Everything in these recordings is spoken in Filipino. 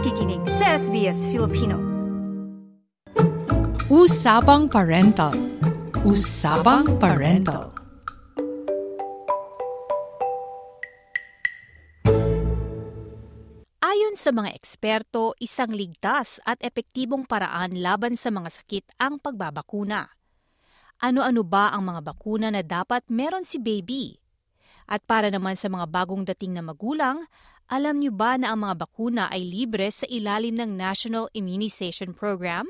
nakikinig sa SBS Filipino. Usapang Parental. Usapang Parental. Ayon sa mga eksperto, isang ligtas at epektibong paraan laban sa mga sakit ang pagbabakuna. Ano-ano ba ang mga bakuna na dapat meron si baby? At para naman sa mga bagong dating na magulang, alam niyo ba na ang mga bakuna ay libre sa ilalim ng National Immunization Program?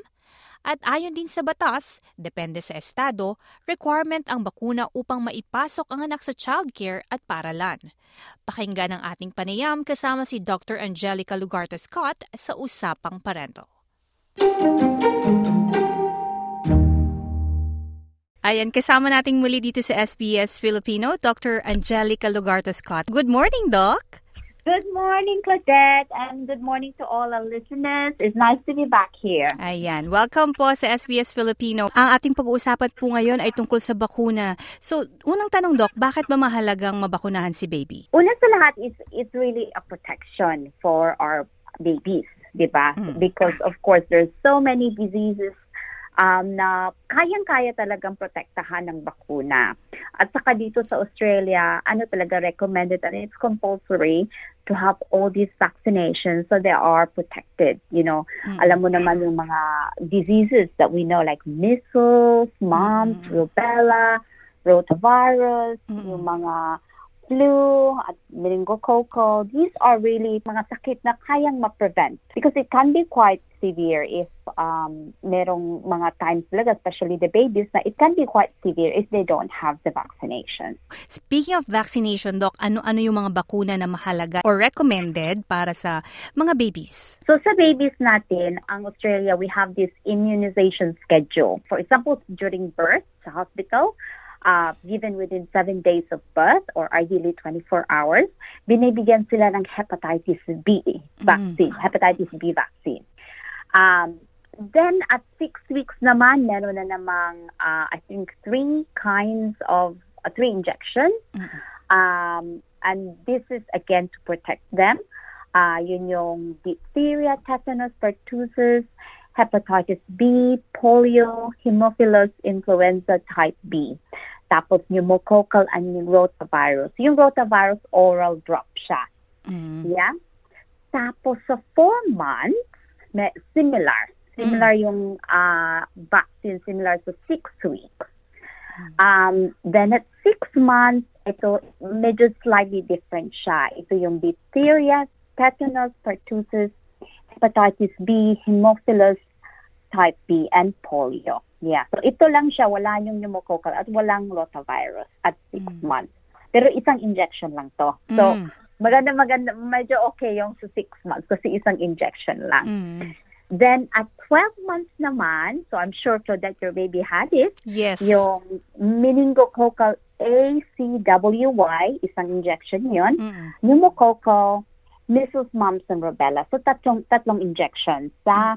At ayon din sa batas, depende sa estado, requirement ang bakuna upang maipasok ang anak sa childcare at paralan. Pakinggan ang ating panayam kasama si Dr. Angelica Lugarta Scott sa Usapang Parental. Ayan, kasama nating muli dito sa SBS Filipino, Dr. Angelica Lugarta Scott. Good morning, Doc! Good morning, Claudette, and good morning to all our listeners. It's nice to be back here. Ayan, welcome po sa SBS Filipino. Ang ating pag-uusapan po ngayon ay tungkol sa bakuna. So, unang tanong, Doc, bakit ba mahalagang mabakunahan si baby? Una sa lahat, it's, it's really a protection for our babies, di ba? Mm. Because, of course, there's so many diseases um, na kayang-kaya talagang protektahan ng bakuna. At saka dito sa Australia, ano talaga recommended and it's compulsory to have all these vaccinations so they are protected. You know, Mm. alam mo naman yung mga diseases that we know like measles, mumps, Mm. rubella, rotavirus, Mm. yung mga flu at meningococcal. These are really mga sakit na kayang ma-prevent because it can be quite severe if um, merong mga times talaga, especially the babies, na it can be quite severe if they don't have the vaccination. Speaking of vaccination, Doc, ano-ano yung mga bakuna na mahalaga or recommended para sa mga babies? So sa babies natin, ang Australia, we have this immunization schedule. For example, during birth sa hospital, uh, given within 7 days of birth or ideally 24 hours, binibigyan sila ng hepatitis B vaccine, hepatitis B vaccine. Um, then at 6 weeks naman, meron na namang, uh, I think, three kinds of, uh, three injections. Um, and this is again to protect them. Uh, yun yung diphtheria, tetanus, pertussis, hepatitis B, polio, Haemophilus influenza type B. Tapos pneumococcal and rotavirus. Yung rotavirus oral drop siya. Mm. Yeah? Tapos sa four months, may, similar. Similar yung uh, vaccine, similar sa six weeks. Um, then at six months, ito medyo slightly different siya. Ito yung diphtheria, tetanus, pertussis, hepatitis B, Haemophilus type B, and polio. Yeah. So ito lang siya, wala yung pneumococcal at walang rotavirus at six months. Pero isang injection lang to. So, Mm. maganda, maganda, medyo okay yung sa six months kasi isang injection lang. Mm. Then, at 12 months naman, so I'm sure to that your baby had it, Yes. yung meningococcal ACWY, isang injection yun, Mm. pneumococcal, measles, mumps, and rubella. So, tatlong, tatlong injections sa,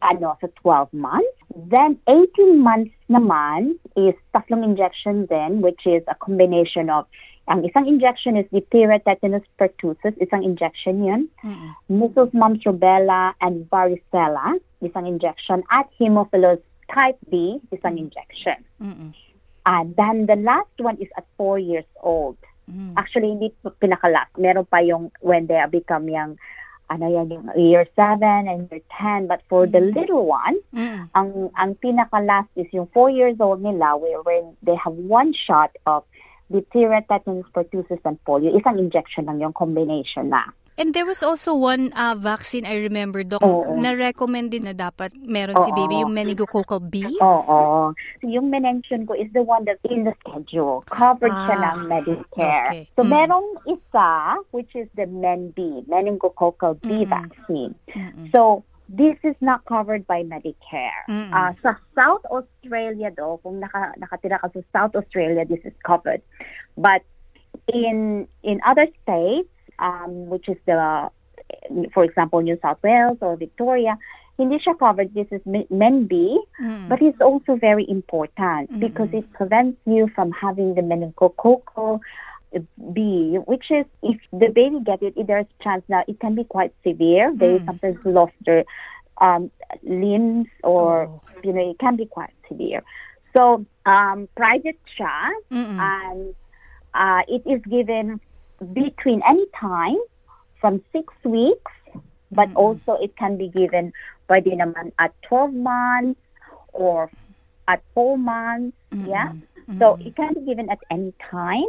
ano, sa 12 months. Then, 18 months naman is tatlong injection then, which is a combination of, ang isang injection is diphtheria, tetanus, pertussis, isang injection yun. Mm. measles, mumps, rubella, and varicella, isang injection, at Haemophilus type B, isang injection. Mm. And then the last one is at four years old. Mm. Actually, hindi pa pinaka-last. Meron pa yung when they become young, ano yan, yung year 7 and year 10. But for the little one, Mm. ang ang pinaka-last is yung four years old nila where, where they have one shot of diphtheria, tetanus, pertussis, and polio. Isang injection lang yung combination na. And there was also one uh, vaccine I remember, Doc, Oo. na recommend din na dapat meron si Oo. baby, yung meningococcal B. Oo. So, yung mention ko is the one that's in the schedule. Covered siya Ah, ng Medicare. okay. So, Mm. merong isa, which is the MEN-B, meningococcal B Mm-mm. vaccine. Mm-mm. So, this is not covered by Medicare. Mm-mm. Uh, sa South Australia, though, kung naka, nakatira ka sa South Australia, this is covered. But in in other states, um, which is the, for example, New South Wales or Victoria, hindi siya covered. This is MEN-B, Mm. but it's also very important Mm-mm. because it prevents you from having the meningococcal B, which is if the baby gets it, if there's chance now it can be quite severe. They Mm. sometimes lost their um, limbs or, Oh. you know, it can be quite severe. So, um, private siya, and uh, it is given between any time from six weeks, but Mm-mm. also it can be given pwede naman at 12 months or at 4 months. Yeah. So it can be given at any time.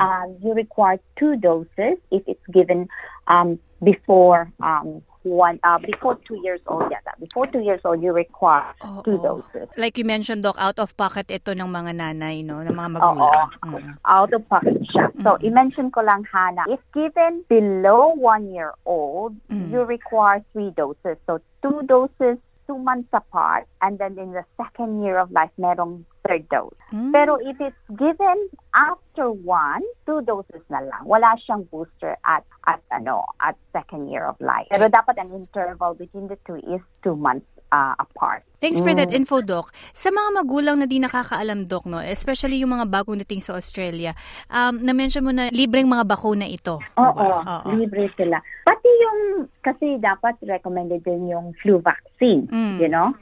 Um, you require two doses if it's given um, before um, one uh, before two years old. Yeah, before two years old, you require Oo. two doses. Like you mentioned, Doc, out of pocket ito ng mga nanay, no? Ng mga Oo. magulang. Mm. out of pocket siya. So, i-mention ko lang, Hana, if given below one year old, Mm. you require three doses. So, two doses, two months apart, and then in the second year of life, merong third dose. Mm. Pero if it's given after one, two doses na lang. Wala siyang booster at at ano at second year of life. Pero dapat ang interval between the two is two months uh, apart. Thanks for that Mm. info, Doc. Sa mga magulang na di nakakaalam, Doc, no? especially yung mga bagong dating sa Australia, um, na-mention mo na libreng mga bakuna ito. Oo, diba? Oo. libre sila. Pati yung, kasi dapat recommended din yung flu vaccine, Mm. you know?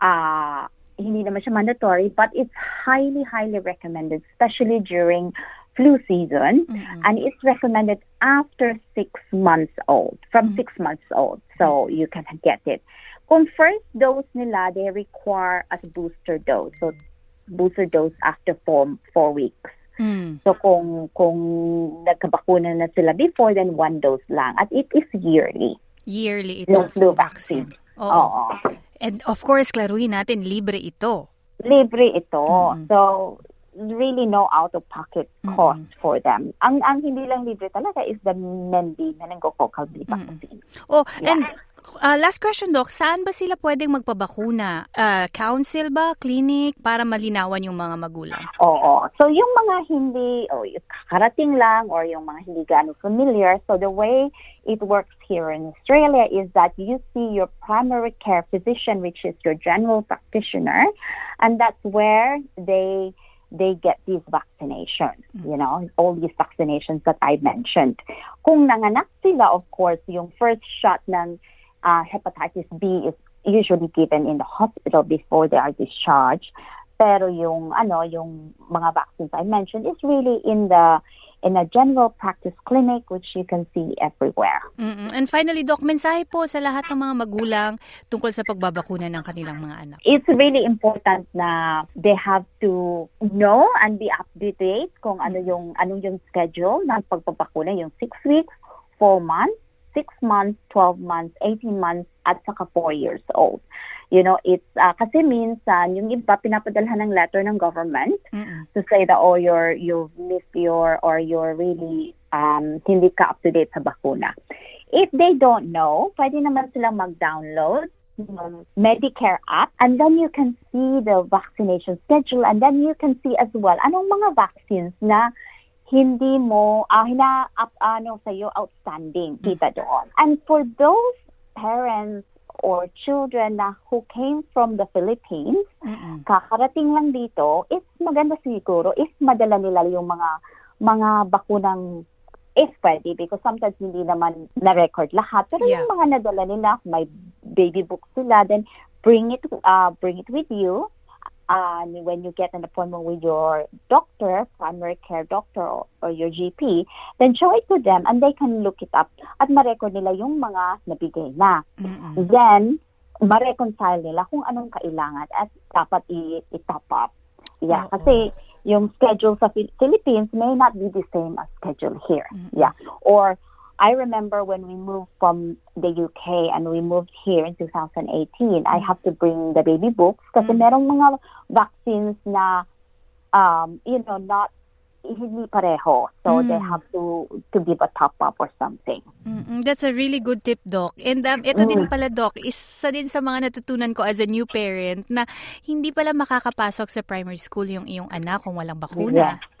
Ah, hindi naman siya mandatory, but it's highly, highly recommended, especially during flu season. Mm-mm. And it's recommended after six months old, from Mm. six months old, so you can get it. Kung first dose nila, they require a booster dose. So, booster dose after four, four weeks. Mm. So kung kung nagkabakuna na sila before, then one dose lang. At it is yearly. Yearly itong flu flu vaccine. Oo. Oo. And of course, klaruhin natin, libre ito. Libre ito. Mm-mm. So, really no out-of-pocket Mm-mm. cost for them. Ang ang hindi lang libre talaga is the MEND, meningococcal B vaccine. Oh, Yeah. and uh, last question, Doc, saan ba sila pwedeng magpabakuna? Uh, council ba? Clinic? Para malinawan yung mga magulang. Oo. So, yung mga hindi, o yung kakarating lang, or yung mga hindi gaano familiar, so the way it works here in Australia is that you see your primary care physician, which is your general practitioner, and that's where they they get these vaccinations, you know, all these vaccinations that I mentioned. Kung nanganak sila, of course, yung first shot ng uh, hepatitis B is usually given in the hospital before they are discharged. Pero yung ano, yung mga vaccines I mentioned is really in the in a general practice clinic which you can see everywhere. Mm-mm. And finally, Doc, mensahe po sa lahat ng mga magulang tungkol sa pagbabakuna ng kanilang mga anak. It's really important na they have to know and be up to date kung ano yung ano yung schedule ng pagpapakuna, yung 6 weeks, 4 months, 6 months, 12 months, 18 months, at saka 4 years old. You know, it's uh, kasi minsan yung iba pinapadalhan ng letter ng government Mm-mm. to say that oh you're you've missed your or you're really um hindi ka up to date sa bakuna. If they don't know, pwede naman silang mag-download yung Medicare app and then you can see the vaccination schedule and then you can see as well anong mga vaccines na hindi mo ah hina up ano sa iyo outstanding kita doon. And for those parents or children na who came from the Philippines Mm-mm. kakarating lang dito, it's maganda siguro if madala nila yung mga mga bakunang if pwede because sometimes hindi naman na-record lahat. Pero Yeah. yung mga nadala nila, may baby book sila, then bring it uh, bring it with you. Uh, when you get an appointment with your doctor, primary care doctor or, or your GP, then show it to them and they can look it up at ma-record nila yung mga nabigay na Mm-mm. then ma-reconcile nila kung anong kailangan at dapat i- i-top up. Yeah, Oo. kasi yung schedule sa Phil- Philippines may not be the same as schedule here. Yeah. Or I remember when we moved from the UK and we moved here in 2018, I have to bring the baby books kasi merong mga vaccines na um, you know, not hindi pareho. So they Mm. have to to give a top up or something. Mm-mm. That's a really good tip, Doc. And um, ito din Mm. pala, Doc, isa din sa mga natutunan ko as a new parent na hindi pala makakapasok sa primary school yung iyong anak kung walang bakuna. Yes.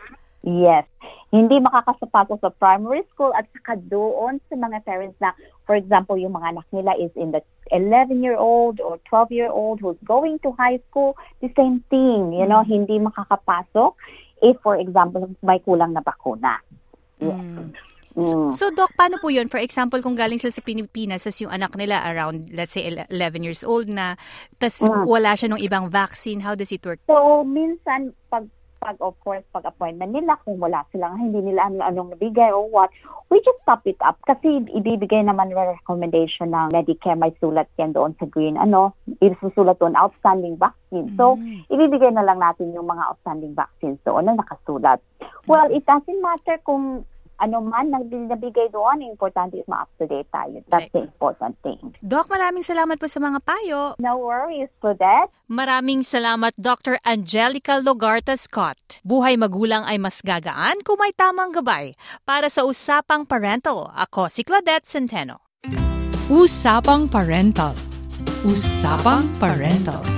Yes. Hindi makakasapatos sa primary school at saka doon sa mga parents na, for example, yung mga anak nila is in the 11-year-old or 12-year-old who's going to high school, the same thing, you know, hindi makakapasok if, for example, may kulang na bakuna. Mm. Mm. So, Doc, paano po yun? For example, kung galing sila sa Pilipinas, as yung anak nila around, let's say, 11 years old na, tas Mm. wala siya ng ibang vaccine, how does it work? So, minsan, pag, pag of course, pag appointment nila, kung wala silang, hindi nila ano, anong nabigay or what, we just top it up. Kasi ibibigay naman na recommendation ng Medicare, may sulat yan doon sa green, ano, isusulat doon, outstanding vaccine. So, Mm. ibibigay na lang natin yung mga outstanding vaccines doon na nakasulat. Well, it doesn't matter kung ano man nag- nabigay doon, importante is ma-up-to-date tayo. That's the important thing. Doc, maraming salamat po sa mga payo. No worries for that. Maraming salamat Dr. Angelica Logarta Scott. Buhay magulang ay mas gagaan kung may tamang gabay. Para sa Usapang Parental, ako si Claudette Centeno. Usapang Parental. Usapang Parental.